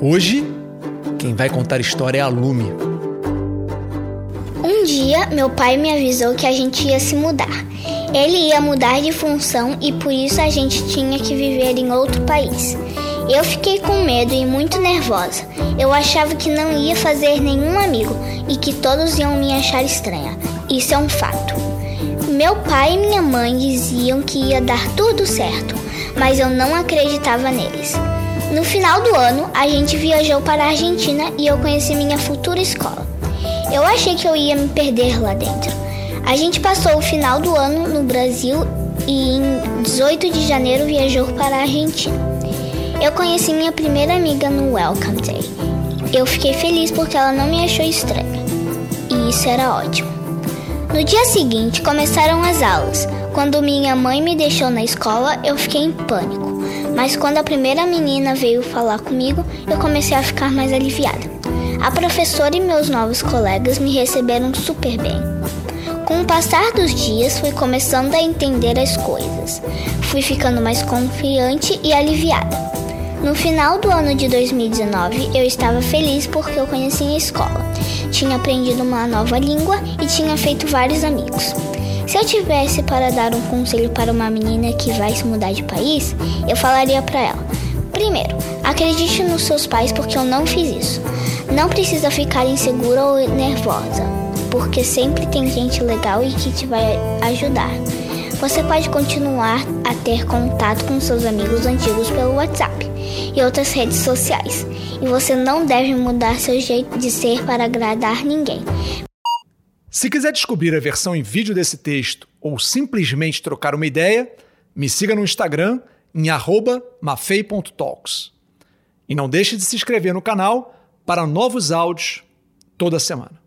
Hoje, quem vai contar história é a Lume. Um dia, meu pai me avisou que a gente ia se mudar. Ele ia mudar de função e por isso a gente tinha que viver em outro país. Eu fiquei com medo e muito nervosa. Eu achava que não ia fazer nenhum amigo e que todos iam me achar estranha. Isso é um fato. Meu pai e minha mãe diziam que ia dar tudo certo, mas eu não acreditava neles. No final do ano, a gente viajou para a Argentina e eu conheci minha futura escola. Eu achei que eu ia me perder lá dentro. A gente passou o final do ano no Brasil e em 18 de janeiro viajou para a Argentina. Eu conheci minha primeira amiga no Welcome Day. Eu fiquei feliz porque ela não me achou estranha. E isso era ótimo. No dia seguinte começaram as aulas. Quando minha mãe me deixou na escola, eu fiquei em pânico. Mas quando a primeira menina veio falar comigo, eu comecei a ficar mais aliviada. A professora e meus novos colegas me receberam super bem. Com o passar dos dias, fui começando a entender as coisas. Fui ficando mais confiante e aliviada. No final do ano de 2019, eu estava feliz porque eu conheci a escola, tinha aprendido uma nova língua e tinha feito vários amigos. Se eu tivesse para dar um conselho para uma menina que vai se mudar de país, eu falaria para ela: primeiro, acredite nos seus pais porque eu não fiz isso. Não precisa ficar insegura ou nervosa, porque sempre tem gente legal e que te vai ajudar. Você pode continuar a ter contato com seus amigos antigos pelo WhatsApp e outras redes sociais. E você não deve mudar seu jeito de ser para agradar ninguém. Se quiser descobrir a versão em vídeo desse texto ou simplesmente trocar uma ideia, me siga no Instagram em mafei.talks. E não deixe de se inscrever no canal para novos áudios toda semana.